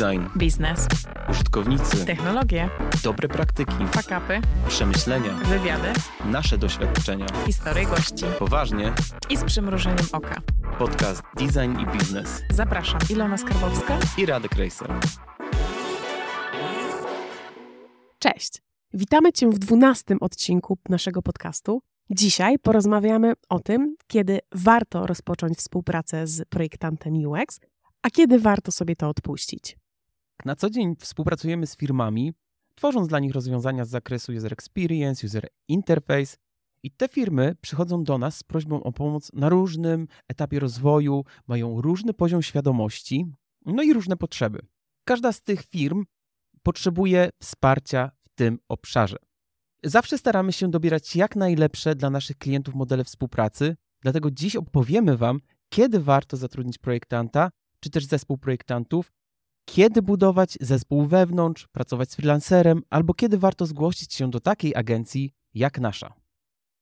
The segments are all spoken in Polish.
Design, biznes, użytkownicy, technologie, dobre praktyki, fakapy, przemyślenia, wywiady, nasze doświadczenia. historie gości Poważnie, i z przymrużeniem oka. podcast Design i Biznes Zapraszam Ilona Skarbowska. i Radek Rejser. Cześć! Witamy Cię w dwunastym odcinku naszego podcastu. Dzisiaj porozmawiamy o tym, kiedy warto rozpocząć współpracę z projektantem UX, a kiedy warto sobie to odpuścić. Na co dzień współpracujemy z firmami, tworząc dla nich rozwiązania z zakresu user experience, user interface i te firmy przychodzą do nas z prośbą o pomoc na różnym etapie rozwoju, mają różny poziom świadomości, no i różne potrzeby. Każda z tych firm potrzebuje wsparcia w tym obszarze. Zawsze staramy się dobierać jak najlepsze dla naszych klientów modele współpracy, dlatego dziś opowiemy Wam, kiedy warto zatrudnić projektanta, czy też zespół projektantów, kiedy budować zespół wewnątrz, pracować z freelancerem, albo kiedy warto zgłosić się do takiej agencji jak nasza.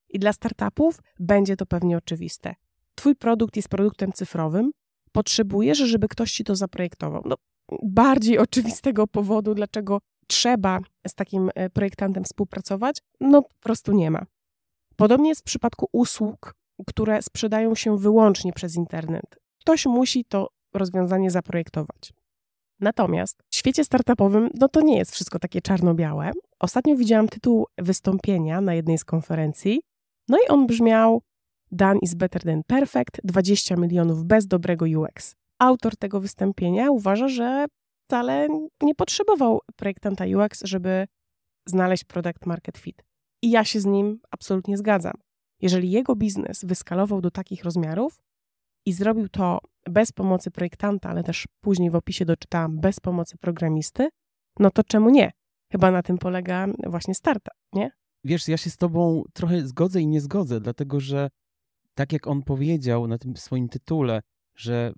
I dla startupów będzie to pewnie oczywiste. Twój produkt jest produktem cyfrowym, potrzebujesz, żeby ktoś ci to zaprojektował. No, bardziej oczywistego powodu, dlaczego trzeba z takim e, projektantem współpracować, no po prostu nie ma. Podobnie jest w przypadku usług, które sprzedają się wyłącznie przez internet. Ktoś musi to rozwiązanie zaprojektować. Natomiast w świecie startupowym, no to nie jest wszystko takie czarno-białe. Ostatnio widziałam tytuł wystąpienia na jednej z konferencji, no i on brzmiał Done is better than perfect, 20 milionów bez dobrego UX. Autor tego wystąpienia uważa, że wcale nie potrzebował projektanta UX, żeby znaleźć product market fit. I ja się z nim absolutnie zgadzam. Jeżeli jego biznes wyskalował do takich rozmiarów i zrobił to bez pomocy projektanta, ale też później w opisie doczytałam bez pomocy programisty, no to czemu nie? Chyba na tym polega właśnie startup, nie? Wiesz, ja się z Tobą trochę zgodzę i nie zgodzę, dlatego że tak jak on powiedział na tym swoim tytule, że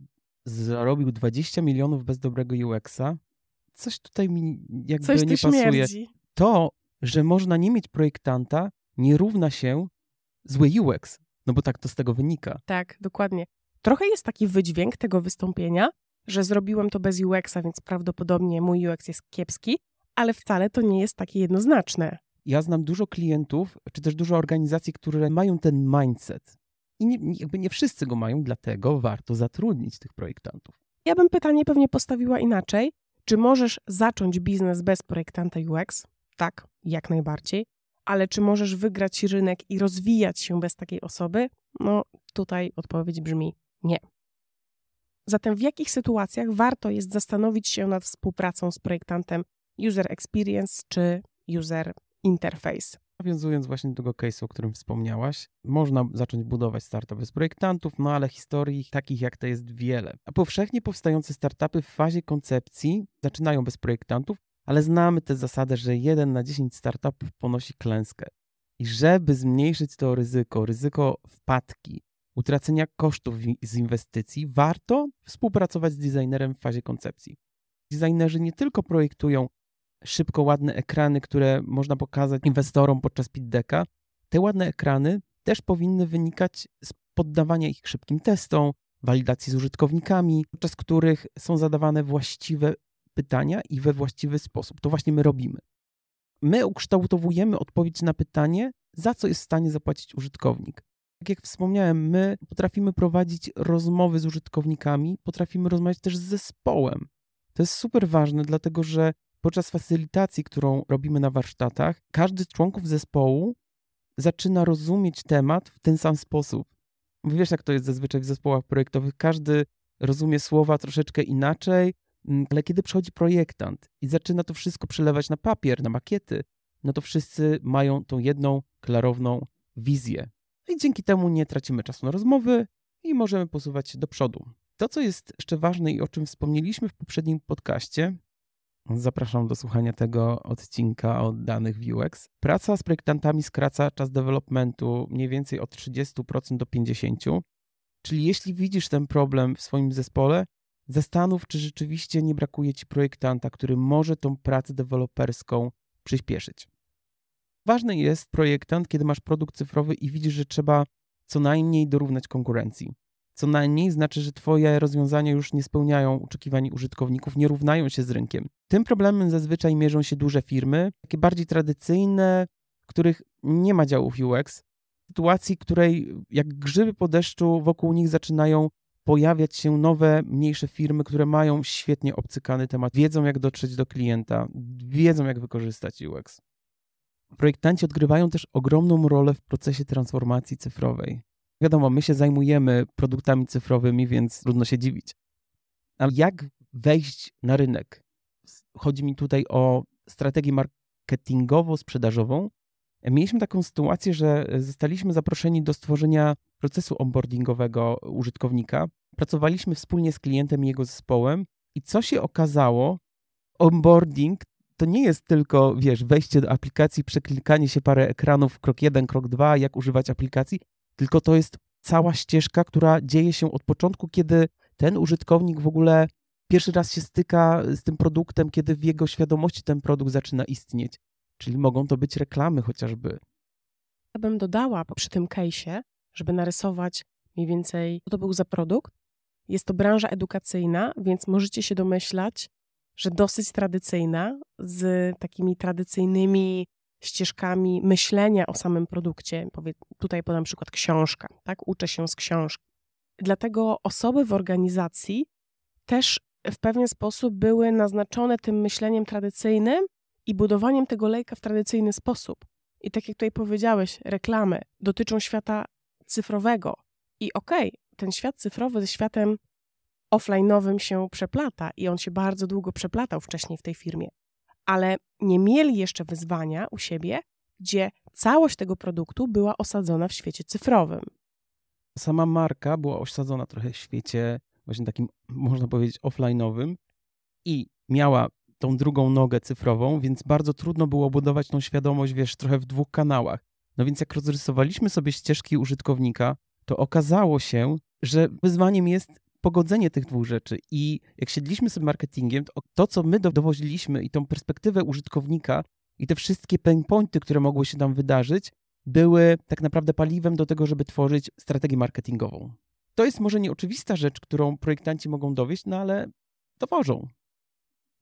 zarobił 20 milionów bez dobrego UX-a, coś tutaj mi jakby Coś nie pasuje. śmierdzi. To, że można nie mieć projektanta, nie równa się zły UX. No bo tak to z tego wynika. Tak, dokładnie. Trochę jest taki wydźwięk tego wystąpienia, że zrobiłem to bez UX-a, więc prawdopodobnie mój UX jest kiepski, ale wcale to nie jest takie jednoznaczne. Ja znam dużo klientów, czy też dużo organizacji, które mają ten mindset. I nie, jakby nie wszyscy go mają, dlatego warto zatrudnić tych projektantów. Ja bym pytanie pewnie postawiła inaczej. Czy możesz zacząć biznes bez projektanta UX? Tak, jak najbardziej. Ale czy możesz wygrać rynek i rozwijać się bez takiej osoby? No, tutaj odpowiedź brzmi nie. Zatem w jakich sytuacjach warto jest zastanowić się nad współpracą z projektantem user experience czy user interface? Nawiązując właśnie do tego case'u, o którym wspomniałaś, można zacząć budować startup bez projektantów, no ale historii takich jak te jest wiele. A powszechnie powstające startupy w fazie koncepcji zaczynają bez projektantów, ale znamy tę zasadę, że 1 na 10 startupów ponosi klęskę. I żeby zmniejszyć to ryzyko, ryzyko wpadki, utracenia kosztów z inwestycji, warto współpracować z designerem w fazie koncepcji. Designerzy nie tylko projektują szybko ładne ekrany, które można pokazać inwestorom podczas pitch decka, te ładne ekrany też powinny wynikać z poddawania ich szybkim testom, walidacji z użytkownikami, podczas których są zadawane właściwe pytania i we właściwy sposób. To właśnie my robimy. My ukształtowujemy odpowiedź na pytanie, za co jest w stanie zapłacić użytkownik. Tak jak wspomniałem, my potrafimy prowadzić rozmowy z użytkownikami, potrafimy rozmawiać też z zespołem. To jest super ważne, dlatego że podczas facylitacji, którą robimy na warsztatach, każdy z członków zespołu zaczyna rozumieć temat w ten sam sposób. Wiesz, jak to jest zazwyczaj w zespołach projektowych, każdy rozumie słowa troszeczkę inaczej, mm, ale kiedy przychodzi projektant i zaczyna to wszystko przelewać na papier, na makiety, no to wszyscy mają tą jedną klarowną wizję. I dzięki temu nie tracimy czasu na rozmowy i możemy posuwać się do przodu. To, co jest jeszcze ważne i o czym wspomnieliśmy w poprzednim podcaście, Zapraszam do słuchania tego odcinka o danych w UX. Praca z projektantami skraca czas developmentu mniej więcej od 30% do 50%. Czyli jeśli widzisz ten problem w swoim zespole, zastanów, czy rzeczywiście nie brakuje ci projektanta, który może tą pracę deweloperską przyspieszyć. Ważny jest projektant, kiedy masz produkt cyfrowy i widzisz, że trzeba co najmniej dorównać konkurencji. co najmniej znaczy, że Twoje rozwiązania już nie spełniają oczekiwań użytkowników, nie równają się z rynkiem. Tym problemem zazwyczaj mierzą się duże firmy, takie bardziej tradycyjne, w których nie ma działów UX, sytuacji, której jak grzyby po deszczu wokół nich zaczynają pojawiać się nowe, mniejsze firmy, które mają świetnie obcykany temat, wiedzą jak dotrzeć do klienta, wiedzą jak wykorzystać UX. Projektanci odgrywają też ogromną rolę w procesie transformacji cyfrowej. Wiadomo, my się zajmujemy produktami cyfrowymi, więc trudno się dziwić. Ale jak wejść na rynek? Chodzi mi tutaj o strategię marketingowo-sprzedażową. Mieliśmy taką sytuację, że zostaliśmy zaproszeni do stworzenia procesu onboardingowego użytkownika. Pracowaliśmy wspólnie z klientem i jego zespołem i co się okazało, onboarding to nie jest tylko, wiesz, wejście do aplikacji, przeklikanie się parę ekranów, krok jeden, krok dwa, jak używać aplikacji, tylko to jest cała ścieżka, która dzieje się od początku, kiedy ten użytkownik w ogóle pierwszy raz się styka z tym produktem, kiedy w jego świadomości ten produkt zaczyna istnieć. Czyli mogą to być reklamy chociażby. Ja bym dodała przy tym case'ie, żeby narysować mniej więcej, co to był za produkt. Jest to branża edukacyjna, więc możecie się domyślać, że dosyć tradycyjna, z takimi tradycyjnymi ścieżkami myślenia o samym produkcie. Tutaj podam przykład książka, tak? Uczę się z książki. Dlatego osoby w organizacji też w pewien sposób były naznaczone tym myśleniem tradycyjnym i budowaniem tego lejka w tradycyjny sposób. I tak jak tutaj powiedziałeś, reklamy dotyczą świata cyfrowego. I okej, okay, ten świat cyfrowy ze światem offline'owym się przeplata i on się bardzo długo przeplatał wcześniej w tej firmie ale nie mieli jeszcze wyzwania u siebie, gdzie całość tego produktu była osadzona w świecie cyfrowym. Sama marka była osadzona trochę w świecie właśnie takim, można powiedzieć, offline'owym i miała tą drugą nogę cyfrową, więc bardzo trudno było budować tą świadomość, wiesz, trochę w dwóch kanałach. No więc jak rozrysowaliśmy sobie ścieżki użytkownika, to okazało się, że wyzwaniem jest pogodzenie tych dwóch rzeczy. I jak siedliśmy sobie marketingiem, to, to co my dowoziliśmy i tą perspektywę użytkownika i te wszystkie pain pointy, które mogły się tam wydarzyć, były tak naprawdę paliwem do tego, żeby tworzyć strategię marketingową. To jest może nieoczywista rzecz, którą projektanci mogą dowieść, no ale dowożą.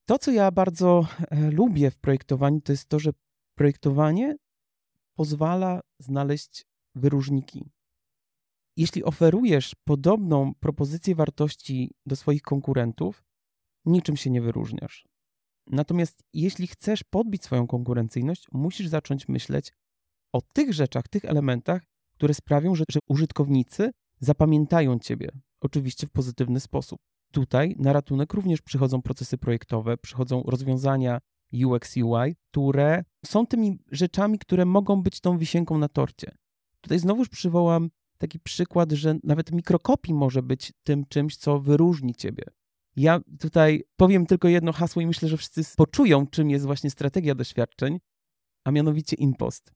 To, co ja bardzo e, lubię w projektowaniu, to jest to, że projektowanie pozwala znaleźć wyróżniki jeśli oferujesz podobną propozycję wartości do swoich konkurentów, niczym się nie wyróżniasz. Natomiast jeśli chcesz podbić swoją konkurencyjność, musisz zacząć myśleć o tych rzeczach, tych elementach, które sprawią, że, że użytkownicy zapamiętają ciebie, oczywiście w pozytywny sposób. Tutaj na ratunek również przychodzą procesy projektowe, przychodzą rozwiązania UX, UI, które są tymi rzeczami, które mogą być tą wisienką na torcie. Tutaj znowuż przywołam taki przykład, że nawet mikrokopii może być tym czymś, co wyróżni ciebie. Ja tutaj powiem tylko jedno hasło i myślę, że wszyscy poczują, czym jest właśnie strategia doświadczeń, a mianowicie impost.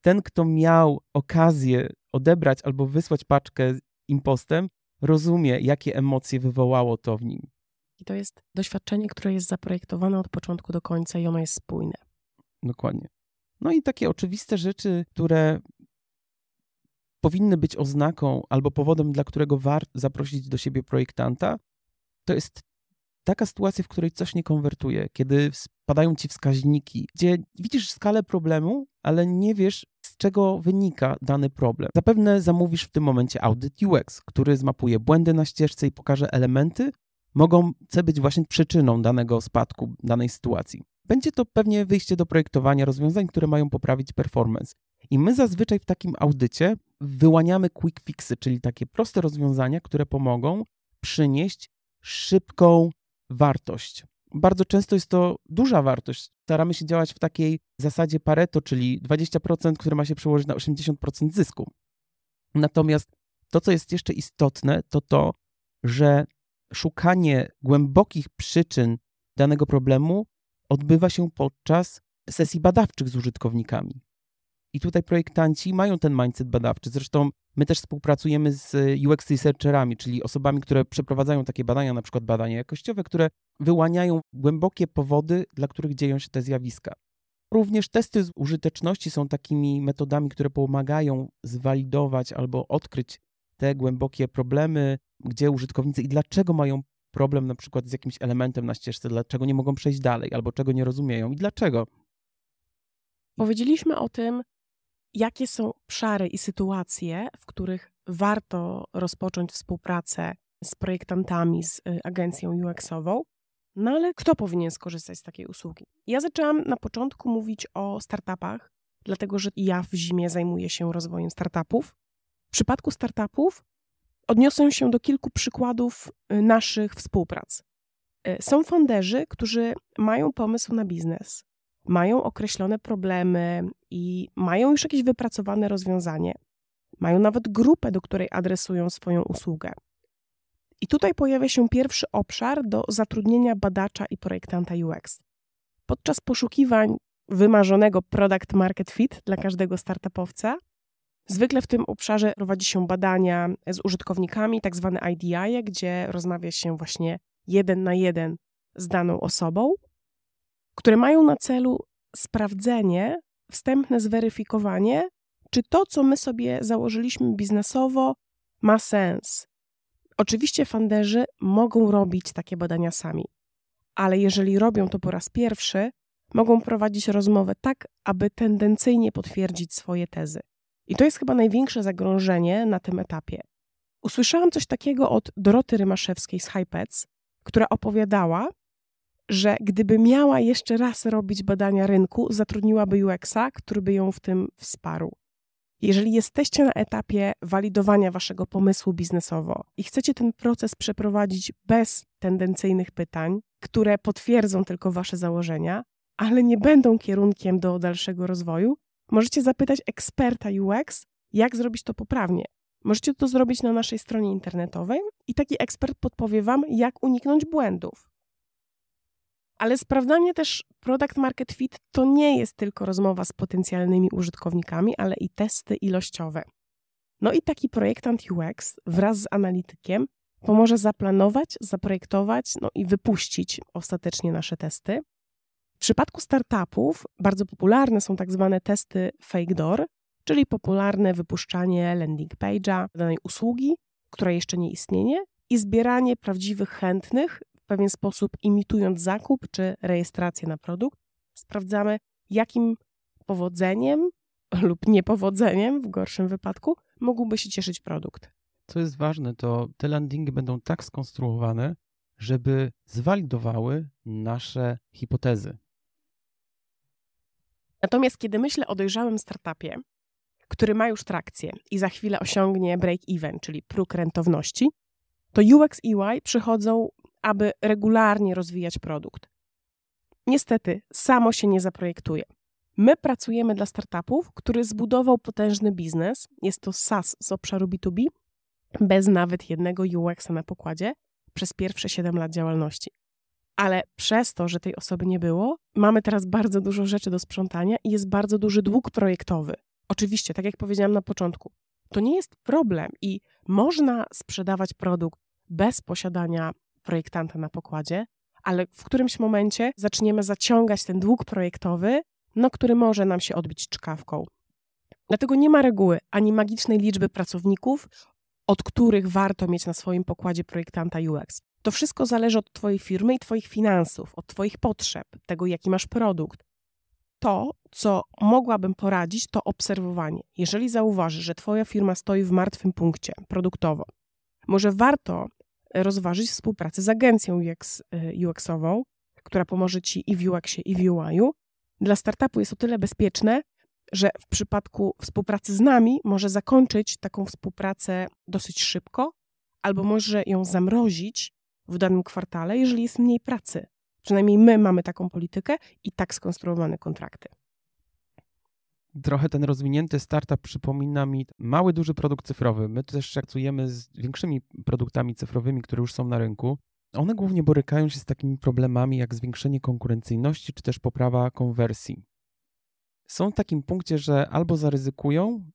Ten, kto miał okazję odebrać albo wysłać paczkę z impostem, rozumie, jakie emocje wywołało to w nim. I to jest doświadczenie, które jest zaprojektowane od początku do końca i ono jest spójne. Dokładnie. No i takie oczywiste rzeczy, które powinny być oznaką albo powodem, dla którego warto zaprosić do siebie projektanta, to jest taka sytuacja, w której coś nie konwertuje, kiedy spadają ci wskaźniki, gdzie widzisz skalę problemu, ale nie wiesz, z czego wynika dany problem. Zapewne zamówisz w tym momencie audyt UX, który zmapuje błędy na ścieżce i pokaże elementy, mogą być właśnie przyczyną danego spadku, danej sytuacji. Będzie to pewnie wyjście do projektowania rozwiązań, które mają poprawić performance. I my zazwyczaj w takim audycie wyłaniamy quick fixy, czyli takie proste rozwiązania, które pomogą przynieść szybką wartość. Bardzo często jest to duża wartość. Staramy się działać w takiej zasadzie Pareto, czyli 20%, które ma się przełożyć na 80% zysku. Natomiast to, co jest jeszcze istotne, to to, że szukanie głębokich przyczyn danego problemu odbywa się podczas sesji badawczych z użytkownikami. I tutaj projektanci mają ten mindset badawczy. Zresztą my też współpracujemy z UX researcherami, czyli osobami, które przeprowadzają takie badania, na przykład badania jakościowe, które wyłaniają głębokie powody, dla których dzieją się te zjawiska. Również testy użyteczności są takimi metodami, które pomagają zwalidować albo odkryć te głębokie problemy, gdzie użytkownicy i dlaczego mają problem na przykład z jakimś elementem na ścieżce, dlaczego nie mogą przejść dalej, albo czego nie rozumieją i dlaczego. Powiedzieliśmy o tym, jakie są obszary i sytuacje, w których warto rozpocząć współpracę z projektantami, z y, agencją UX-ową. No ale kto powinien skorzystać z takiej usługi? Ja zaczęłam na początku mówić o startupach, dlatego że ja w zimie zajmuję się rozwojem startupów. W przypadku startupów odniosę się do kilku przykładów y, naszych współprac. Y, są fonderzy, którzy mają pomysł na biznes, mają określone problemy i mają już jakieś wypracowane rozwiązanie. Mają nawet grupę, do której adresują swoją usługę. I tutaj pojawia się pierwszy obszar do zatrudnienia badacza i projektanta UX. Podczas poszukiwań wymarzonego product market fit dla każdego startupowca, zwykle w tym obszarze prowadzi się badania z użytkownikami, tak zwane IDI, gdzie rozmawia się właśnie jeden na jeden z daną osobą, które mają na celu sprawdzenie, wstępne zweryfikowanie, czy to, co my sobie założyliśmy biznesowo, ma sens. Oczywiście funderzy mogą robić takie badania sami, ale jeżeli robią to po raz pierwszy, mogą prowadzić rozmowę tak, aby tendencyjnie potwierdzić swoje tezy. I to jest chyba największe zagrożenie na tym etapie. Usłyszałam coś takiego od Doroty Rymaszewskiej z Hypets, która opowiadała, że gdyby miała jeszcze raz robić badania rynku, zatrudniłaby UX-a, który by ją w tym wsparł. Jeżeli jesteście na etapie walidowania waszego pomysłu biznesowo i chcecie ten proces przeprowadzić bez tendencyjnych pytań, które potwierdzą tylko wasze założenia, ale nie będą kierunkiem do dalszego rozwoju, możecie zapytać eksperta UX, jak zrobić to poprawnie. Możecie to zrobić na naszej stronie internetowej i taki ekspert podpowie wam, jak uniknąć błędów. Ale sprawdzanie też product market fit to nie jest tylko rozmowa z potencjalnymi użytkownikami, ale i testy ilościowe. No i taki projektant UX wraz z analitykiem pomoże zaplanować, zaprojektować no i wypuścić ostatecznie nasze testy. W przypadku startupów bardzo popularne są tak zwane testy fake door, czyli popularne wypuszczanie landing page'a danej usługi, która jeszcze nie istnieje i zbieranie prawdziwych chętnych w pewien sposób imitując zakup czy rejestrację na produkt, sprawdzamy, jakim powodzeniem lub niepowodzeniem w gorszym wypadku mógłby się cieszyć produkt. Co jest ważne, to te landingi będą tak skonstruowane, żeby zwalidowały nasze hipotezy. Natomiast kiedy myślę o dojrzałym startupie, który ma już trakcję i za chwilę osiągnie break-even, czyli próg rentowności, to UX i UI przychodzą aby regularnie rozwijać produkt. Niestety, samo się nie zaprojektuje. My pracujemy dla startupów, który zbudował potężny biznes. Jest to SaaS z obszaru B2B, bez nawet jednego UX na pokładzie przez pierwsze 7 lat działalności. Ale przez to, że tej osoby nie było, mamy teraz bardzo dużo rzeczy do sprzątania i jest bardzo duży dług projektowy. Oczywiście, tak jak powiedziałam na początku, to nie jest problem i można sprzedawać produkt bez posiadania projektanta na pokładzie, ale w którymś momencie zaczniemy zaciągać ten dług projektowy, no, który może nam się odbić czkawką. Dlatego nie ma reguły ani magicznej liczby pracowników, od których warto mieć na swoim pokładzie projektanta UX. To wszystko zależy od Twojej firmy i Twoich finansów, od Twoich potrzeb, tego jaki masz produkt. To, co mogłabym poradzić, to obserwowanie. Jeżeli zauważysz, że Twoja firma stoi w martwym punkcie produktowo, może warto rozważyć współpracę z agencją UX, y, UX-ową, która pomoże Ci i w UX-ie, i w UI-u. Dla startupu jest o tyle bezpieczne, że w przypadku współpracy z nami może zakończyć taką współpracę dosyć szybko, albo może ją zamrozić w danym kwartale, jeżeli jest mniej pracy. Przynajmniej my mamy taką politykę i tak skonstruowane kontrakty. Trochę ten rozwinięty startup przypomina mi mały, duży produkt cyfrowy. My też pracujemy z większymi produktami cyfrowymi, które już są na rynku. One głównie borykają się z takimi problemami jak zwiększenie konkurencyjności czy też poprawa konwersji. Są w takim punkcie, że albo zaryzykują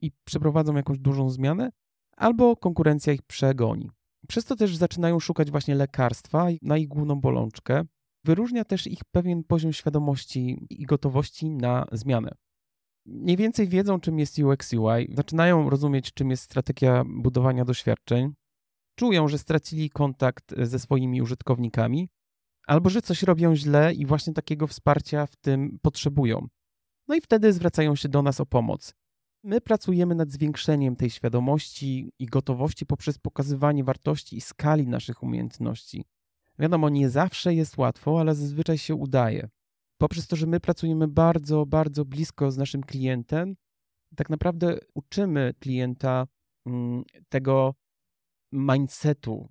i przeprowadzą jakąś dużą zmianę, albo konkurencja ich przegoni. Przez to też zaczynają szukać właśnie lekarstwa na ich główną bolączkę. Wyróżnia też ich pewien poziom świadomości i gotowości na zmianę. Mniej więcej wiedzą, czym jest UX UI, zaczynają rozumieć, czym jest strategia budowania doświadczeń, czują, że stracili kontakt ze swoimi użytkownikami, albo że coś robią źle i właśnie takiego wsparcia w tym potrzebują. No i wtedy zwracają się do nas o pomoc. My pracujemy nad zwiększeniem tej świadomości i gotowości poprzez pokazywanie wartości i skali naszych umiejętności. Wiadomo, nie zawsze jest łatwo, ale zazwyczaj się udaje. Poprzez to, że my pracujemy bardzo, bardzo blisko z naszym klientem, tak naprawdę uczymy klienta mm, tego mindsetu,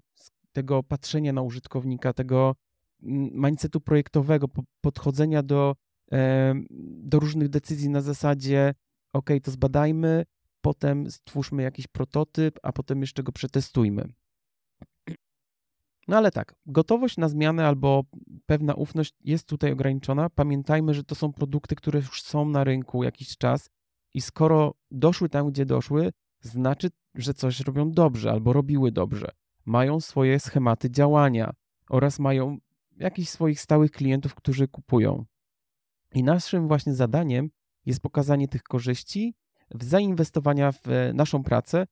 tego patrzenia na użytkownika, tego mm, mindsetu projektowego, podchodzenia do, do różnych decyzji na zasadzie ok, to zbadajmy, potem stwórzmy jakiś prototyp, a potem jeszcze go przetestujmy. No ale tak, gotowość na zmianę albo pewna ufność jest tutaj ograniczona. Pamiętajmy, że to są produkty, które już są na rynku jakiś czas i skoro doszły tam, gdzie doszły, znaczy, że coś robią dobrze albo robiły dobrze. Mają swoje schematy działania oraz mają jakichś swoich stałych klientów, którzy kupują. I naszym właśnie zadaniem jest pokazanie tych korzyści, zainwestowania w e, naszą pracę.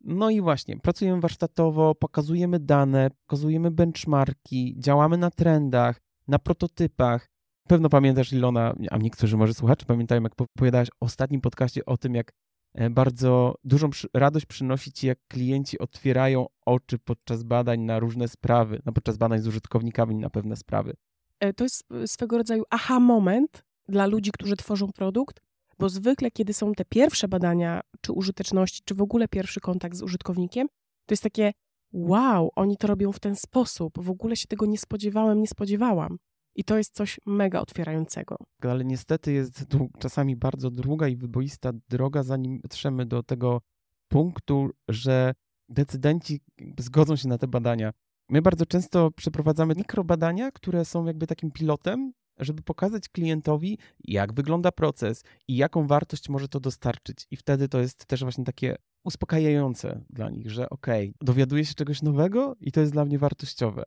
No i właśnie, pracujemy warsztatowo, pokazujemy dane, pokazujemy benchmarki, działamy na trendach, na prototypach. Pewno pamiętasz, Ilona, a niektórzy może słuchacze pamiętają, jak opowiadałaś w ostatnim podcaście o tym, jak e, bardzo dużą radość przynosi ci, jak klienci otwierają oczy podczas badań na różne sprawy, na podczas badań z użytkownikami na pewne sprawy. E, to jest swego rodzaju aha moment, dla ludzi, którzy tworzą produkt, bo zwykle, kiedy są te pierwsze badania, czy użyteczności, czy w ogóle pierwszy kontakt z użytkownikiem, to jest takie wow, oni to robią w ten sposób, w ogóle się tego nie spodziewałem, nie spodziewałam. I to jest coś mega otwierającego. Ale niestety jest czasami bardzo długa i wyboista droga, zanim dotrzemy do tego punktu, że decydenci zgodzą się na te badania. My bardzo często przeprowadzamy mikrobadania, które są jakby takim pilotem żeby pokazać klientowi, jak wygląda proces i jaką wartość może to dostarczyć. I wtedy to jest też właśnie takie uspokajające dla nich, że okej, okay, dowiaduję się czegoś nowego i to jest dla mnie wartościowe.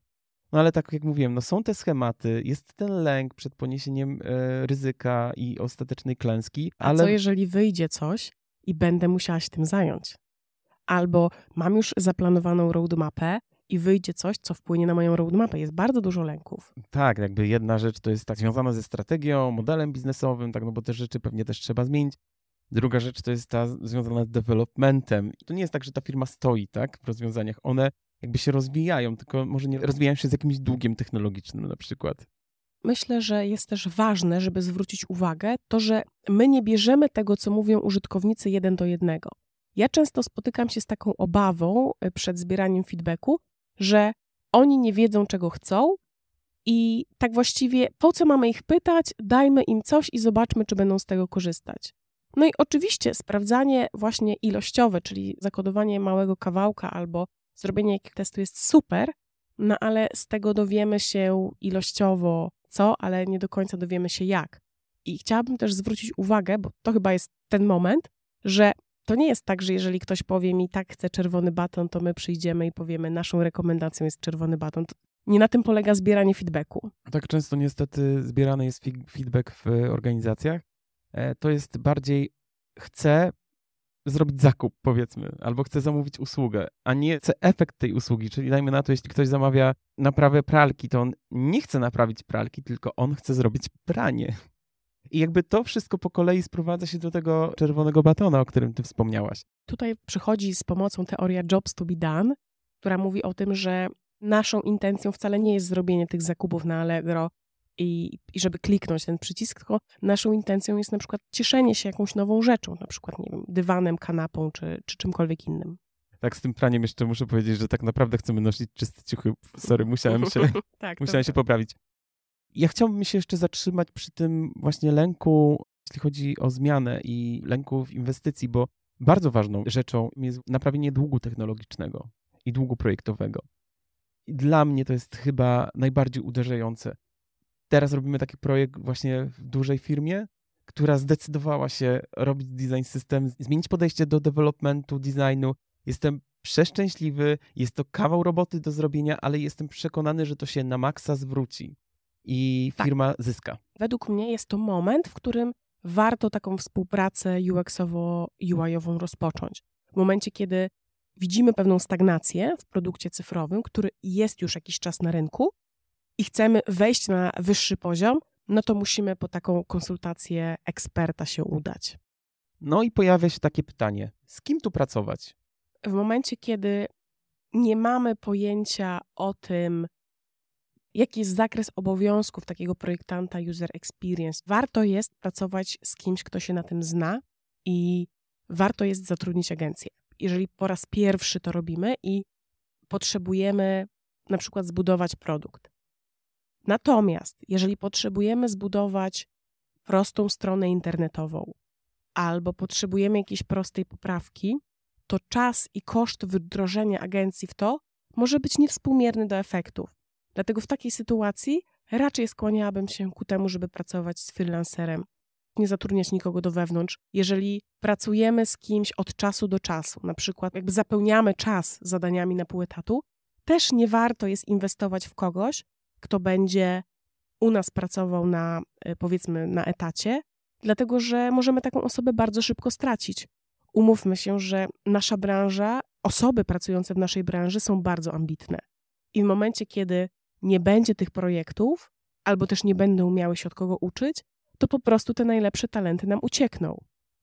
No ale tak jak mówiłem, no są te schematy, jest ten lęk przed poniesieniem e, ryzyka i ostatecznej klęski. Ale... A co jeżeli wyjdzie coś i będę musiała się tym zająć? Albo mam już zaplanowaną roadmapę, i wyjdzie coś, co wpłynie na moją roadmapę. Jest bardzo dużo lęków. Tak, jakby jedna rzecz to jest tak związana ze strategią, modelem biznesowym, tak, no bo te rzeczy pewnie też trzeba zmienić. Druga rzecz to jest ta związana z developmentem. I to nie jest tak, że ta firma stoi, tak, w rozwiązaniach. One jakby się rozwijają, tylko może nie rozwijają się z jakimś długiem technologicznym na przykład. Myślę, że jest też ważne, żeby zwrócić uwagę, to, że my nie bierzemy tego, co mówią użytkownicy jeden do jednego. Ja często spotykam się z taką obawą y, przed zbieraniem feedbacku, że oni nie wiedzą, czego chcą i tak właściwie po co mamy ich pytać, dajmy im coś i zobaczmy, czy będą z tego korzystać. No i oczywiście sprawdzanie właśnie ilościowe, czyli zakodowanie małego kawałka albo zrobienie jakiegoś testu jest super, no ale z tego dowiemy się ilościowo co, ale nie do końca dowiemy się jak. I chciałabym też zwrócić uwagę, bo to chyba jest ten moment, że to nie jest tak, że jeżeli ktoś powie mi, tak, chcę czerwony baton, to my przyjdziemy i powiemy, naszą rekomendacją jest czerwony baton. To nie na tym polega zbieranie feedbacku. Tak często niestety zbierany jest feedback w organizacjach. E, to jest bardziej chcę zrobić zakup, powiedzmy, albo chcę zamówić usługę, a nie chcę efekt tej usługi. Czyli dajmy na to, jeśli ktoś zamawia naprawę pralki, to on nie chce naprawić pralki, tylko on chce zrobić pranie. I jakby to wszystko po kolei sprowadza się do tego czerwonego batona, o którym ty wspomniałaś. Tutaj przychodzi z pomocą teoria jobs to be done, która mówi o tym, że naszą intencją wcale nie jest zrobienie tych zakupów na Allegro i, i żeby kliknąć ten przycisk, tylko naszą intencją jest na przykład cieszenie się jakąś nową rzeczą, na przykład, nie wiem, dywanem, kanapą czy, czy czymkolwiek innym. Tak, z tym praniem jeszcze muszę powiedzieć, że tak naprawdę chcemy nosić czyste ciuchy. Sorry, musiałem się, tak, musiałem się poprawić. Ja chciałbym się jeszcze zatrzymać przy tym właśnie lęku, jeśli chodzi o zmianę i lęku w inwestycji, bo bardzo ważną rzeczą jest naprawienie długu technologicznego i długu projektowego. I dla mnie to jest chyba najbardziej uderzające. Teraz robimy taki projekt właśnie w dużej firmie, która zdecydowała się robić design system, zmienić podejście do developmentu, designu. Jestem przeszczęśliwy, jest to kawał roboty do zrobienia, ale jestem przekonany, że to się na maksa zwróci i tak. firma tak. zyska. Według mnie jest to moment, w którym warto taką współpracę UX-owo-UI-ową rozpocząć. W momencie, kiedy widzimy pewną stagnację w produkcie cyfrowym, który jest już jakiś czas na rynku i chcemy wejść na wyższy poziom, no to musimy po taką konsultację eksperta się udać. No i pojawia się takie pytanie: z kim tu pracować? W momencie, kiedy nie mamy pojęcia o tym, jaki jest zakres obowiązków takiego projektanta user experience, warto jest pracować z kimś, kto się na tym zna i warto jest zatrudnić agencję. Jeżeli po raz pierwszy to robimy i potrzebujemy na przykład zbudować produkt. Natomiast jeżeli potrzebujemy zbudować prostą stronę internetową albo potrzebujemy jakiejś prostej poprawki, to czas i koszt wdrożenia agencji w to może być niewspółmierny do efektów. Dlatego w takiej sytuacji raczej skłaniałabym się ku temu, żeby pracować z freelancerem, nie zatrudniać nikogo do wewnątrz. Jeżeli pracujemy z kimś od czasu do czasu, na przykład jakby zapełniamy czas zadaniami na pół etatu, też nie warto jest inwestować w kogoś, kto będzie u nas pracował na, e, powiedzmy, na etacie, dlatego że możemy taką osobę bardzo szybko stracić. Umówmy się, że nasza branża, osoby pracujące w naszej branży są bardzo ambitne. I w momencie, kiedy nie będzie tych projektów, albo też nie będą umiały się od kogo uczyć, to po prostu te najlepsze talenty nam uciekną.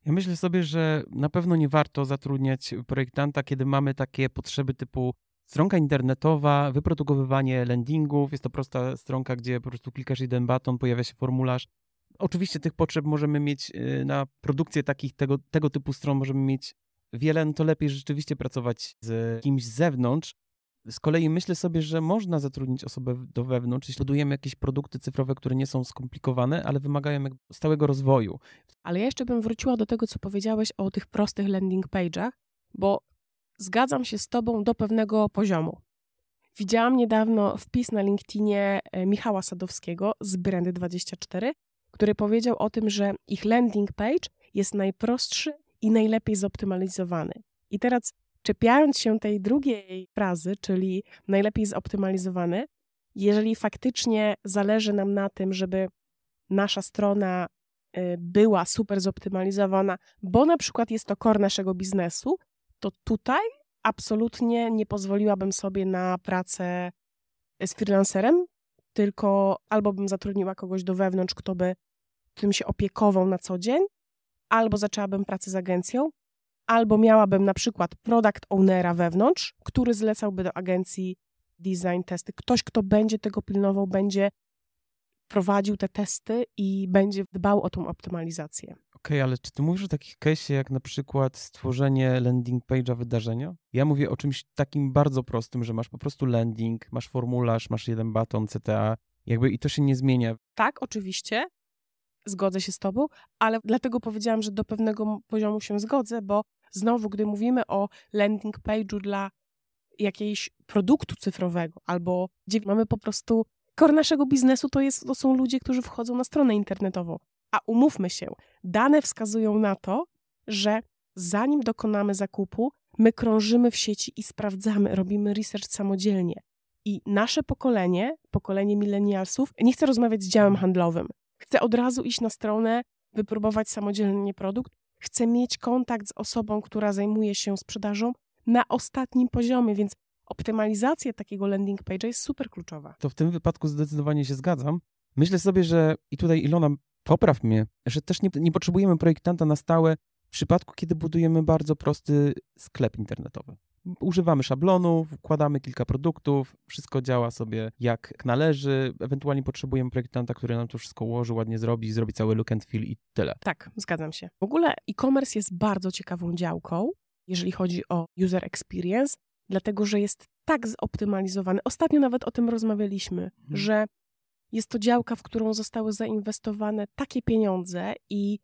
Ja myślę sobie, że na pewno nie warto zatrudniać projektanta, kiedy mamy takie potrzeby typu stronka internetowa, wyprodukowywanie landingów. Jest to prosta stronka, gdzie po prostu klikasz jeden baton, pojawia się formularz. Oczywiście tych potrzeb możemy mieć y, na produkcję takich tego, tego typu stron, możemy mieć wiele, no to lepiej rzeczywiście pracować z kimś z zewnątrz, z kolei myślę sobie, że można zatrudnić osobę do wewnątrz, jeśli budujemy jakieś produkty cyfrowe, które nie są skomplikowane, ale wymagają stałego rozwoju. Ale ja jeszcze bym wróciła do tego, co powiedziałeś o tych prostych landing page'ach, bo zgadzam się z Tobą do pewnego poziomu. Widziałam niedawno wpis na LinkedInie e, Michała Sadowskiego z Brandy24, który powiedział o tym, że ich landing page jest najprostszy i najlepiej zoptymalizowany. I teraz czepiając się tej drugiej frazy, czyli najlepiej zoptymalizowany, jeżeli faktycznie zależy nam na tym, żeby nasza strona y, była super zoptymalizowana, bo na przykład jest to core naszego biznesu, to tutaj absolutnie nie pozwoliłabym sobie na pracę z freelancerem, tylko albo bym zatrudniła kogoś do wewnątrz, kto by tym się opiekował na co dzień, albo zaczęłabym pracę z agencją, albo miałabym na przykład product ownera wewnątrz, który zlecałby do agencji design testy. Ktoś, kto będzie tego pilnował, będzie prowadził te testy i będzie dbał o tą optymalizację. Okej, okay, ale czy ty mówisz o takich case'ie jak na przykład stworzenie landing page'a wydarzenia? Ja mówię o czymś takim bardzo prostym, że masz po prostu landing, masz formularz, masz jeden baton CTA, jakby i to się nie zmienia. Tak, oczywiście. Zgodzę się z tobą, ale dlatego powiedziałam, że do pewnego poziomu się zgodzę, bo Znowu, gdy mówimy o landing page'u dla jakiegoś produktu cyfrowego, albo gdzie mamy po prostu core naszego biznesu, to, jest, to są ludzie, którzy wchodzą na stronę internetową. A umówmy się, dane wskazują na to, że zanim dokonamy zakupu, my krążymy w sieci i sprawdzamy, robimy research samodzielnie. I nasze pokolenie, pokolenie milenialsów, nie chce rozmawiać z działem handlowym. Chce od razu iść na stronę, wypróbować samodzielnie produkt chcę mieć kontakt z osobą, która zajmuje się sprzedażą na ostatnim poziomie, więc optymalizacja takiego landing page'a jest super kluczowa. To w tym wypadku zdecydowanie się zgadzam. Myślę sobie, że i tutaj Ilona, popraw mnie, że też nie, nie potrzebujemy projektanta na stałe w przypadku, kiedy budujemy bardzo prosty sklep internetowy używamy szablonu, wkładamy kilka produktów, wszystko działa sobie jak należy, ewentualnie potrzebujemy projektanta, który nam to wszystko ułoży, ładnie zrobi, zrobi cały look and feel i tyle. Tak, zgadzam się. W ogóle e-commerce jest bardzo ciekawą działką, jeżeli chodzi o user experience, dlatego że jest tak zoptymalizowany. Ostatnio nawet o tym rozmawialiśmy, hmm. że jest to działka, w którą zostały zainwestowane takie pieniądze i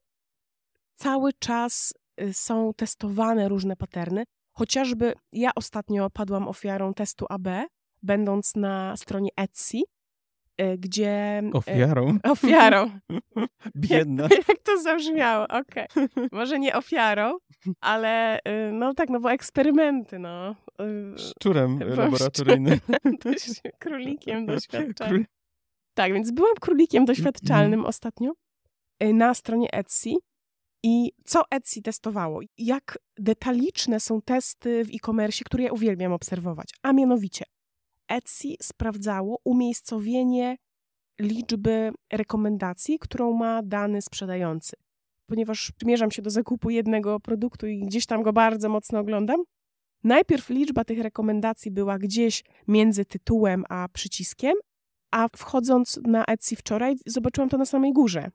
cały czas y, są testowane różne paterny, Chociażby ja ostatnio padłam ofiarą testu AB, będąc na stronie Etsy, e, gdzie... E, ofiarą? Ofiarą. Biedna. Jak, jak to zabrzmiało, okej. Okay. Może nie ofiarą, ale y, no tak, no bo eksperymenty, no. Szczurem laboratoryjnym. Królikiem doświadczalnym. Tak, więc byłam królikiem doświadczalnym ostatnio na stronie Etsy i co Etsy testowało. Jak detaliczne są testy w e-commerce, które ja uwielbiam obserwować. A mianowicie Etsy sprawdzało umiejscowienie liczby rekomendacji, którą ma dany sprzedający. Ponieważ przymierzam się do zakupu jednego produktu i gdzieś tam go bardzo mocno oglądam, najpierw liczba tych rekomendacji była gdzieś między tytułem a przyciskiem, a wchodząc na Etsy wczoraj, zobaczyłam to na samej górze.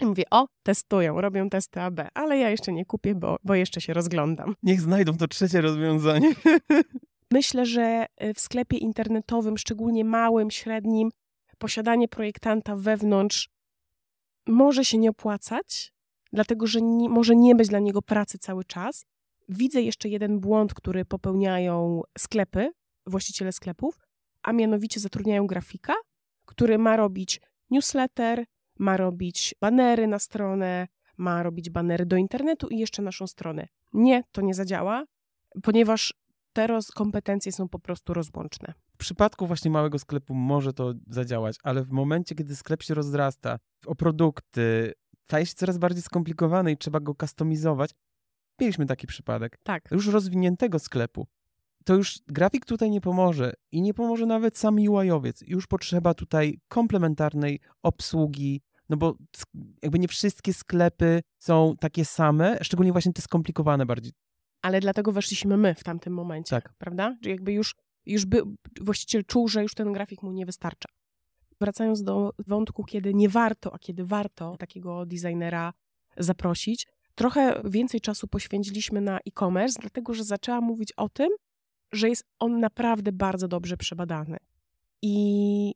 I mówię, o, testują, robią testy AB, ale ja jeszcze nie kupię, bo, bo jeszcze się rozglądam. Niech znajdą to trzecie rozwiązanie. Myślę, że y, w sklepie internetowym, szczególnie małym, średnim, posiadanie projektanta wewnątrz może się nie opłacać, dlatego że nie, może nie być dla niego pracy cały czas. Widzę jeszcze jeden błąd, który popełniają sklepy, właściciele sklepów, a mianowicie zatrudniają grafika, który ma robić newsletter, ma robić banery na stronę, ma robić banery do internetu i jeszcze naszą stronę. Nie, to nie zadziała, ponieważ te roz- kompetencje są po prostu rozłączne. W przypadku właśnie małego sklepu może to zadziałać, ale w momencie, kiedy sklep się rozrasta o produkty, staje się coraz bardziej skomplikowany i trzeba go kustomizować. Mieliśmy taki przypadek. Tak. Już rozwiniętego sklepu. To już grafik tutaj nie pomoże i nie pomoże nawet sam UI-owiec. Już potrzeba tutaj komplementarnej obsługi, no bo jakby nie wszystkie sklepy są takie same, szczególnie właśnie te skomplikowane bardziej. Ale dlatego weszliśmy my w tamtym momencie, Tak. prawda? Że jakby już, już by, właściciel czuł, że już ten grafik mu nie wystarcza. Wracając do wątku, kiedy nie warto, a kiedy warto takiego designera zaprosić, trochę więcej czasu poświęciliśmy na e-commerce, dlatego że zaczęłam mówić o tym, że jest on naprawdę bardzo dobrze przebadany. I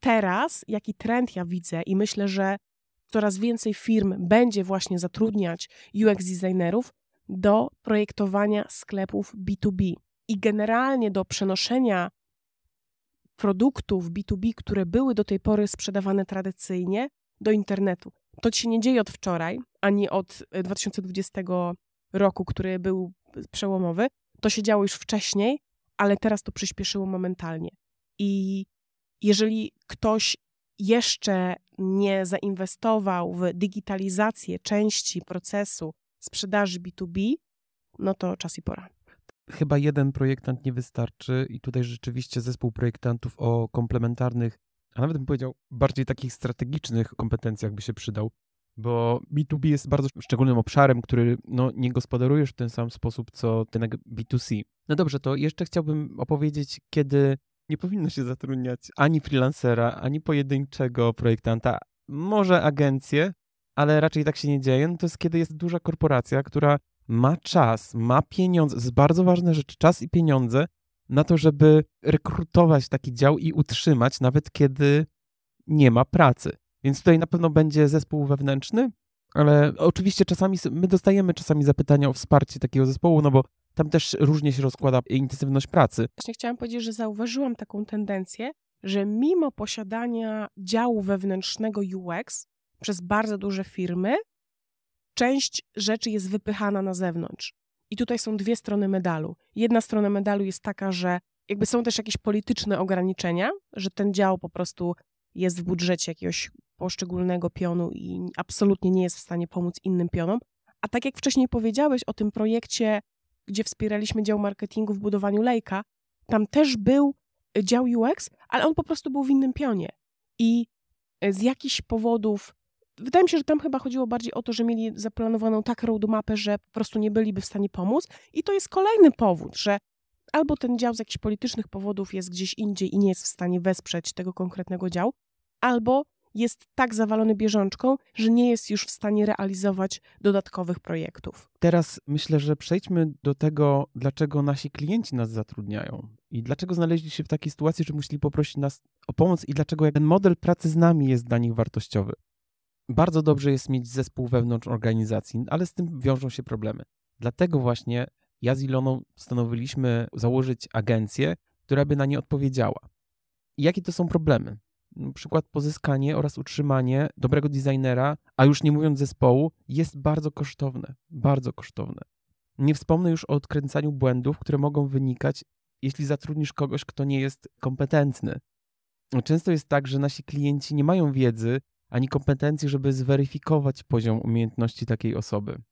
teraz, jaki trend ja widzę, i myślę, że coraz więcej firm będzie właśnie zatrudniać UX designerów do projektowania sklepów B2B i generalnie do przenoszenia produktów B2B, które były do tej pory sprzedawane tradycyjnie, do internetu. To się nie dzieje od wczoraj, ani od 2020 roku, który był przełomowy. To się działo już wcześniej, ale teraz to przyspieszyło momentalnie. I jeżeli ktoś jeszcze nie zainwestował w digitalizację części procesu sprzedaży B2B, no to czas i pora. Chyba jeden projektant nie wystarczy i tutaj rzeczywiście zespół projektantów o komplementarnych, a nawet bym powiedział bardziej takich strategicznych kompetencjach by się przydał, bo B2B jest bardzo szczególnym obszarem, który no, nie gospodarujesz w ten sam sposób, co ten B2C. No dobrze, to jeszcze chciałbym opowiedzieć, kiedy nie powinno się zatrudniać ani freelancera, ani pojedynczego projektanta, może agencję, ale raczej tak się nie dzieje. No to jest kiedy jest duża korporacja, która ma czas, ma pieniądze, jest bardzo ważne rzecz, czas i pieniądze na to, żeby rekrutować taki dział i utrzymać, nawet kiedy nie ma pracy. Więc tutaj na pewno będzie zespół wewnętrzny, ale oczywiście czasami my dostajemy czasami zapytania o wsparcie takiego zespołu, no bo tam też różnie się rozkłada intensywność pracy. Właśnie chciałam powiedzieć, że zauważyłam taką tendencję, że mimo posiadania działu wewnętrznego UX przez bardzo duże firmy, część rzeczy jest wypychana na zewnątrz. I tutaj są dwie strony medalu. Jedna strona medalu jest taka, że jakby są też jakieś polityczne ograniczenia, że ten dział po prostu jest w budżecie jakiegoś poszczególnego pionu i absolutnie nie jest w stanie pomóc innym pionom. A tak jak wcześniej powiedziałeś o tym projekcie, gdzie wspieraliśmy dział marketingu w budowaniu lejka, tam też był dział UX, ale on po prostu był w innym pionie. I z jakichś powodów wydaje mi się, że tam chyba chodziło bardziej o to, że mieli zaplanowaną tak roadmapę, że po prostu nie byliby w stanie pomóc. I to jest kolejny powód, że albo ten dział z jakichś politycznych powodów jest gdzieś indziej i nie jest w stanie wesprzeć tego konkretnego działu, albo jest tak zawalony bieżączką, że nie jest już w stanie realizować dodatkowych projektów. Teraz myślę, że przejdźmy do tego, dlaczego nasi klienci nas zatrudniają i dlaczego znaleźli się w takiej sytuacji, że musieli poprosić nas o pomoc i dlaczego ten model pracy z nami jest dla nich wartościowy. Bardzo dobrze jest mieć zespół wewnątrz organizacji, ale z tym wiążą się problemy. Dlatego właśnie ja z Iloną stanowiliśmy założyć agencję, która by na nie odpowiedziała. I jakie to są problemy? Przykład pozyskanie oraz utrzymanie dobrego designera, a już nie mówiąc zespołu, jest bardzo kosztowne. Bardzo kosztowne. Nie wspomnę już o odkręcaniu błędów, które mogą wynikać, jeśli zatrudnisz kogoś, kto nie jest kompetentny. Często jest tak, że nasi klienci nie mają wiedzy, ani kompetencji, żeby zweryfikować poziom umiejętności takiej osoby.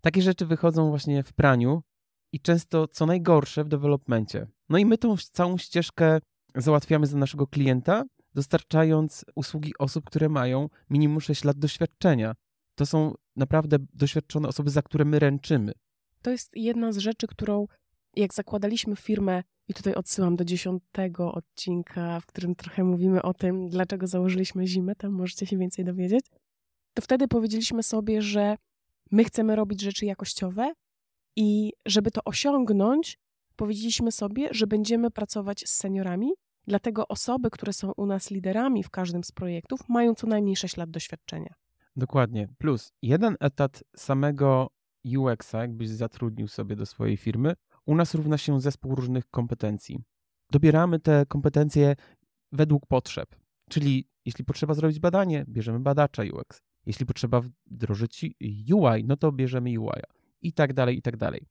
Takie rzeczy wychodzą właśnie w praniu i często co najgorsze w developmencie. No i my tą całą ścieżkę załatwiamy za naszego klienta, dostarczając usługi osób, które mają minimum 6 lat doświadczenia. To są naprawdę doświadczone osoby, za które my ręczymy. To jest jedna z rzeczy, którą jak zakładaliśmy firmę, i tutaj odsyłam do dziesiątego odcinka, w którym trochę mówimy o tym, dlaczego założyliśmy zimę, tam możecie się więcej dowiedzieć, to wtedy powiedzieliśmy sobie, że my chcemy robić rzeczy jakościowe i żeby to osiągnąć, powiedzieliśmy sobie, że będziemy pracować z seniorami, dlatego osoby, które są u nas liderami w każdym z projektów, mają co najmniej 6 lat doświadczenia. Dokładnie. Plus jeden etat samego UX-a, jakbyś zatrudnił sobie do swojej firmy, u nas równa się zespół różnych kompetencji. Dobieramy te kompetencje według potrzeb. Czyli jeśli potrzeba zrobić badanie, bierzemy badacza UX. Jeśli potrzeba wdrożyć UI, no to bierzemy UI. I tak dalej, i tak dalej.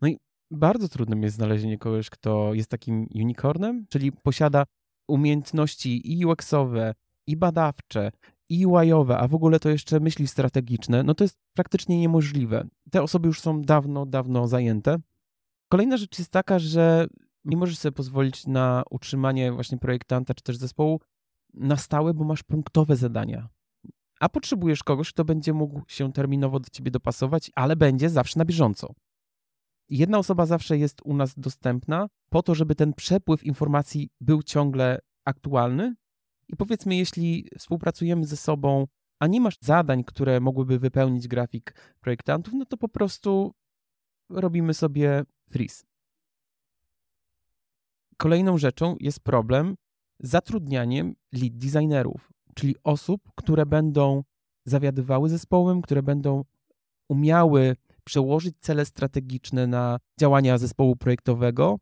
No i bardzo trudnym jest znalezienie kogoś, kto jest takim unicornem, czyli posiada umiejętności i UX-owe, i badawcze, i UI-owe, a w ogóle to jeszcze myśli strategiczne, no to jest praktycznie niemożliwe. Te osoby już są dawno, dawno zajęte. Kolejna rzecz jest taka, że nie możesz sobie pozwolić na utrzymanie właśnie projektanta czy też zespołu na stałe, bo masz punktowe zadania. A potrzebujesz kogoś, kto będzie mógł się terminowo do ciebie dopasować, ale będzie zawsze na bieżąco. Jedna osoba zawsze jest u nas dostępna po to, żeby ten przepływ informacji był ciągle aktualny. I powiedzmy, jeśli współpracujemy ze sobą, a nie masz zadań, które mogłyby wypełnić grafik projektantów, no to po prostu robimy sobie freeze. Kolejną rzeczą jest problem zatrudnianiem lead designerów, czyli osób, które będą zawiadywały zespołem, które będą umiały przełożyć cele strategiczne na działania zespołu projektowego,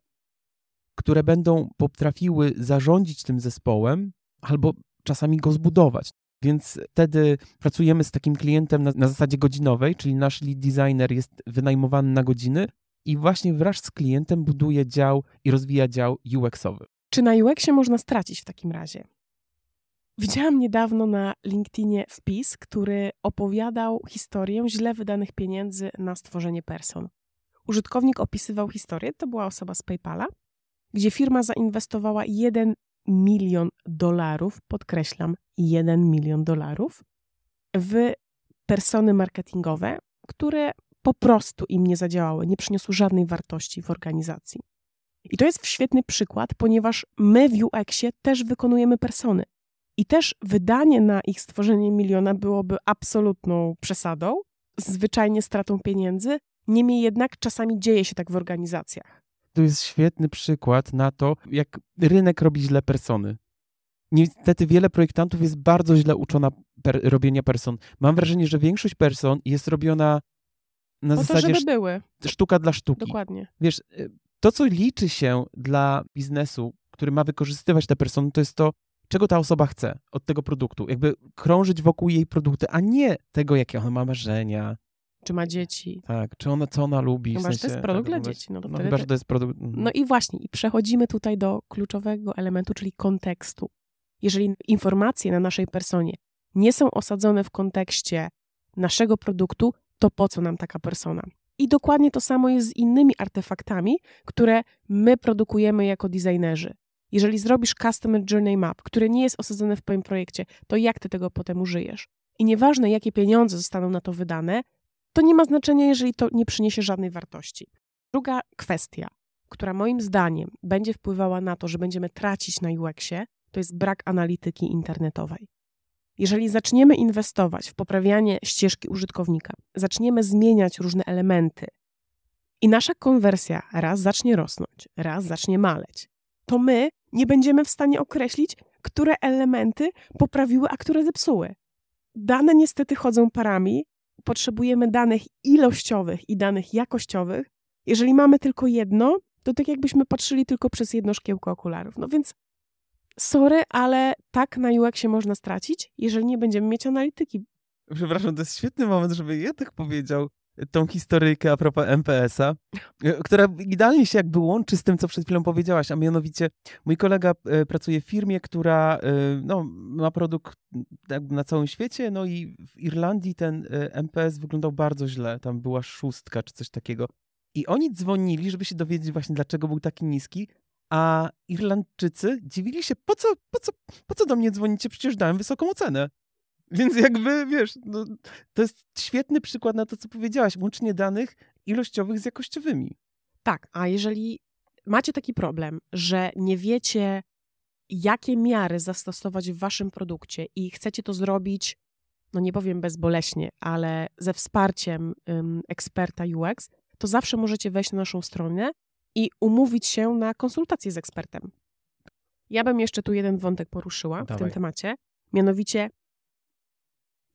które będą potrafiły zarządzić tym zespołem albo czasami go zbudować. Więc wtedy pracujemy z takim klientem na, na zasadzie godzinowej, czyli nasz lead designer jest wynajmowany na godziny i właśnie wraz z klientem buduje dział i rozwija dział UX-owy. Czy na UX-ie można stracić w takim razie? Widziałam niedawno na LinkedInie wpis, który opowiadał historię źle wydanych pieniędzy na stworzenie person. Użytkownik opisywał historię, to była osoba z PayPala, gdzie firma zainwestowała 1 milion dolarów, podkreślam, 1 milion dolarów, w persony marketingowe, które po prostu im nie zadziałały, nie przyniosły żadnej wartości w organizacji. I to jest świetny przykład, ponieważ my w UX-ie też wykonujemy persony. I też wydanie na ich stworzenie miliona byłoby absolutną przesadą, zwyczajnie stratą pieniędzy. Niemniej jednak czasami dzieje się tak w organizacjach. To jest świetny przykład na to, jak rynek robi źle persony. Niestety wiele projektantów jest bardzo źle uczona per robienia person. Mam wrażenie, że większość person jest robiona na po zasadzie to, były. sztuka dla sztuki. Dokładnie. Wiesz, y, to co liczy się dla biznesu, który ma wykorzystywać te persony, to jest to, czego ta osoba chce od tego produktu. Jakby krążyć wokół jej produktu, a nie tego, jakie ona ma marzenia. Czy ma dzieci. Tak, czy ona, co ona lubi. No w chyba, że sensie, to jest produkt tak, dla no, dzieci. No, to No chyba, że to jest produkt... mhm. No i właśnie, i przechodzimy tutaj do kluczowego elementu, czyli kontekstu. Jeżeli informacje na naszej personie nie są osadzone w kontekście naszego produktu, to po co nam taka persona? I dokładnie to samo jest z innymi artefaktami, które my produkujemy jako designerzy. Jeżeli zrobisz Customer Journey Map, które nie jest osadzone w Twoim projekcie, to jak Ty tego potem użyjesz? I nieważne, jakie pieniądze zostaną na to wydane, to nie ma znaczenia, jeżeli to nie przyniesie żadnej wartości. Druga kwestia, która moim zdaniem będzie wpływała na to, że będziemy tracić na UX-ie, to jest brak analityki internetowej. Jeżeli zaczniemy inwestować w poprawianie ścieżki użytkownika, zaczniemy zmieniać różne elementy i nasza konwersja raz zacznie rosnąć, raz zacznie maleć, to my nie będziemy w stanie określić, które elementy poprawiły, a które zepsuły. Dane niestety chodzą parami, potrzebujemy danych ilościowych i danych jakościowych. Jeżeli mamy tylko jedno, to tak jakbyśmy patrzyli tylko przez jedno szkiełko okularów. No więc sorry, ale tak na UX się można stracić, jeżeli nie będziemy mieć analityki. Przepraszam, to jest świetny moment, żeby ja tak powiedział. Tą historyjkę a propos MPS-a, e, która idealnie się jakby łączy z tym, co przed chwilą powiedziałaś, a mianowicie mój kolega e, pracuje w firmie, która e, no, ma produkt na całym świecie, no i w Irlandii ten MPS wyglądał bardzo źle, tam była szóstka czy coś takiego. I oni dzwonili, żeby się dowiedzieć właśnie, dlaczego był taki niski, a Irlandczycy dziwili się, po co, po co, po co do mnie dzwonicie, przecież dałem wysoką ocenę. Więc jakby, wiesz, no, to jest świetny przykład na to, co powiedziałaś, łącznie danych ilościowych z jakościowymi. Tak, a jeżeli macie taki problem, że nie wiecie, jakie miary zastosować w waszym produkcie i chcecie to zrobić, no nie powiem bezboleśnie, ale ze wsparciem um, eksperta UX, to zawsze możecie wejść na naszą stronę i umówić się na konsultację z ekspertem. Ja bym jeszcze tu jeden wątek poruszyła Dawaj. w tym temacie, mianowicie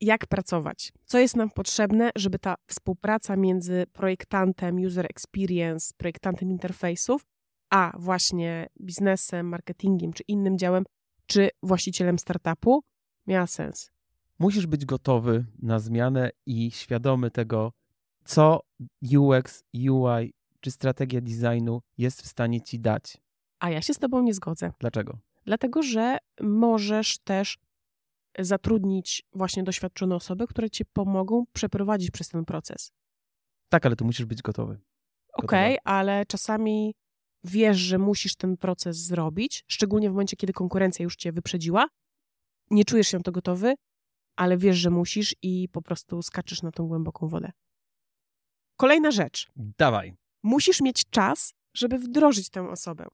jak pracować, co jest nam potrzebne, żeby ta współpraca między projektantem user experience, projektantem interfejsów, a właśnie biznesem, marketingiem czy innym działem, czy właścicielem startupu miała sens. Musisz być gotowy na zmianę i świadomy tego, co UX, UI czy strategia designu jest w stanie ci dać. A ja się z Tobą nie zgodzę. Dlaczego? Dlatego, że możesz też zatrudnić właśnie doświadczone osoby, które ci pomogą przeprowadzić przez ten proces. Tak, ale tu musisz być gotowy. Okej, okay, ale czasami wiesz, że musisz ten proces zrobić, szczególnie w momencie, kiedy konkurencja już cię wyprzedziła. Nie czujesz się to gotowy, ale wiesz, że musisz i po prostu skaczesz na tą głęboką wodę. Kolejna rzecz. Dawaj. Musisz mieć czas, żeby wdrożyć tę osobę.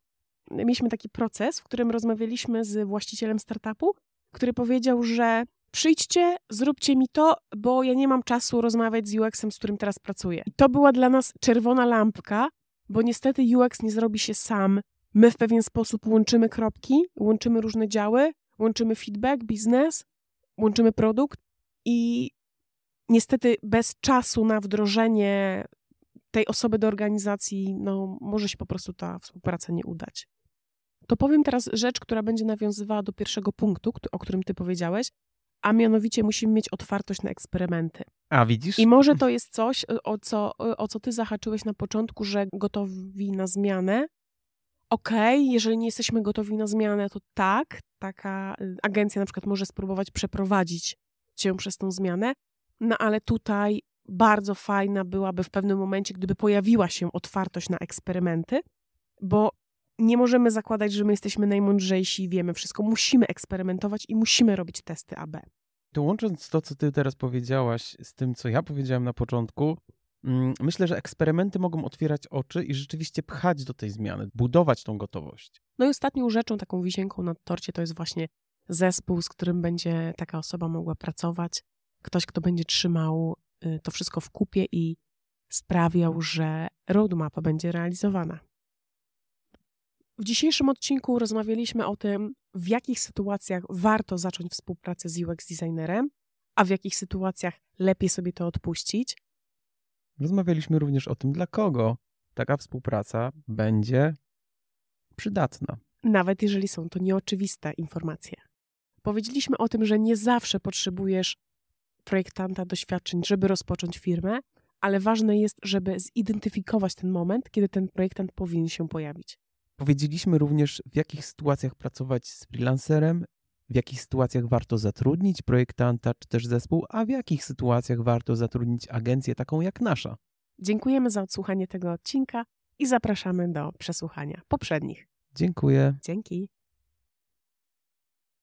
Mieliśmy taki proces, w którym rozmawialiśmy z właścicielem startupu który powiedział, że przyjdźcie, zróbcie mi to, bo ja nie mam czasu rozmawiać z UX-em, z którym teraz pracuję. I to była dla nas czerwona lampka, bo niestety UX nie zrobi się sam. My w pewien sposób łączymy kropki, łączymy różne działy, łączymy feedback, biznes, łączymy produkt i niestety bez czasu na wdrożenie tej osoby do organizacji, no, może się po prostu ta współpraca nie udać. To powiem teraz rzecz, która będzie nawiązywała do pierwszego punktu, o którym ty powiedziałeś, a mianowicie musimy mieć otwartość na eksperymenty. A widzisz? I może to jest coś, o co, o co ty zahaczyłeś na początku, że gotowi na zmianę. Okej, okay, jeżeli nie jesteśmy gotowi na zmianę, to tak, taka agencja na przykład może spróbować przeprowadzić cię przez tą zmianę, no ale tutaj bardzo fajna byłaby w pewnym momencie, gdyby pojawiła się otwartość na eksperymenty, bo nie możemy zakładać, że my jesteśmy najmądrzejsi i wiemy wszystko. Musimy eksperymentować i musimy robić testy AB. To łącząc to, co ty teraz powiedziałaś z tym, co ja powiedziałem na początku, mm, myślę, że eksperymenty mogą otwierać oczy i rzeczywiście pchać do tej zmiany, budować tą gotowość. No i ostatnią rzeczą, taką wisienką na torcie, to jest właśnie zespół, z którym będzie taka osoba mogła pracować. Ktoś, kto będzie trzymał y, to wszystko w kupie i sprawiał, że roadmapa będzie realizowana. W dzisiejszym odcinku rozmawialiśmy o tym, w jakich sytuacjach warto zacząć współpracę z UX designerem, a w jakich sytuacjach lepiej sobie to odpuścić. Rozmawialiśmy również o tym, dla kogo taka współpraca będzie przydatna. Nawet jeżeli są to nieoczywiste informacje. Powiedzieliśmy o tym, że nie zawsze potrzebujesz projektanta doświadczeń, żeby rozpocząć firmę, ale ważne jest, żeby zidentyfikować ten moment, kiedy ten projektant powinien się pojawić. Powiedzieliśmy również, w jakich sytuacjach pracować z freelancerem, w jakich sytuacjach warto zatrudnić projektanta czy też zespół, a w jakich sytuacjach warto zatrudnić agencję taką jak nasza. Dziękujemy za odsłuchanie tego odcinka i zapraszamy do przesłuchania poprzednich. Dziękuję. Dzięki.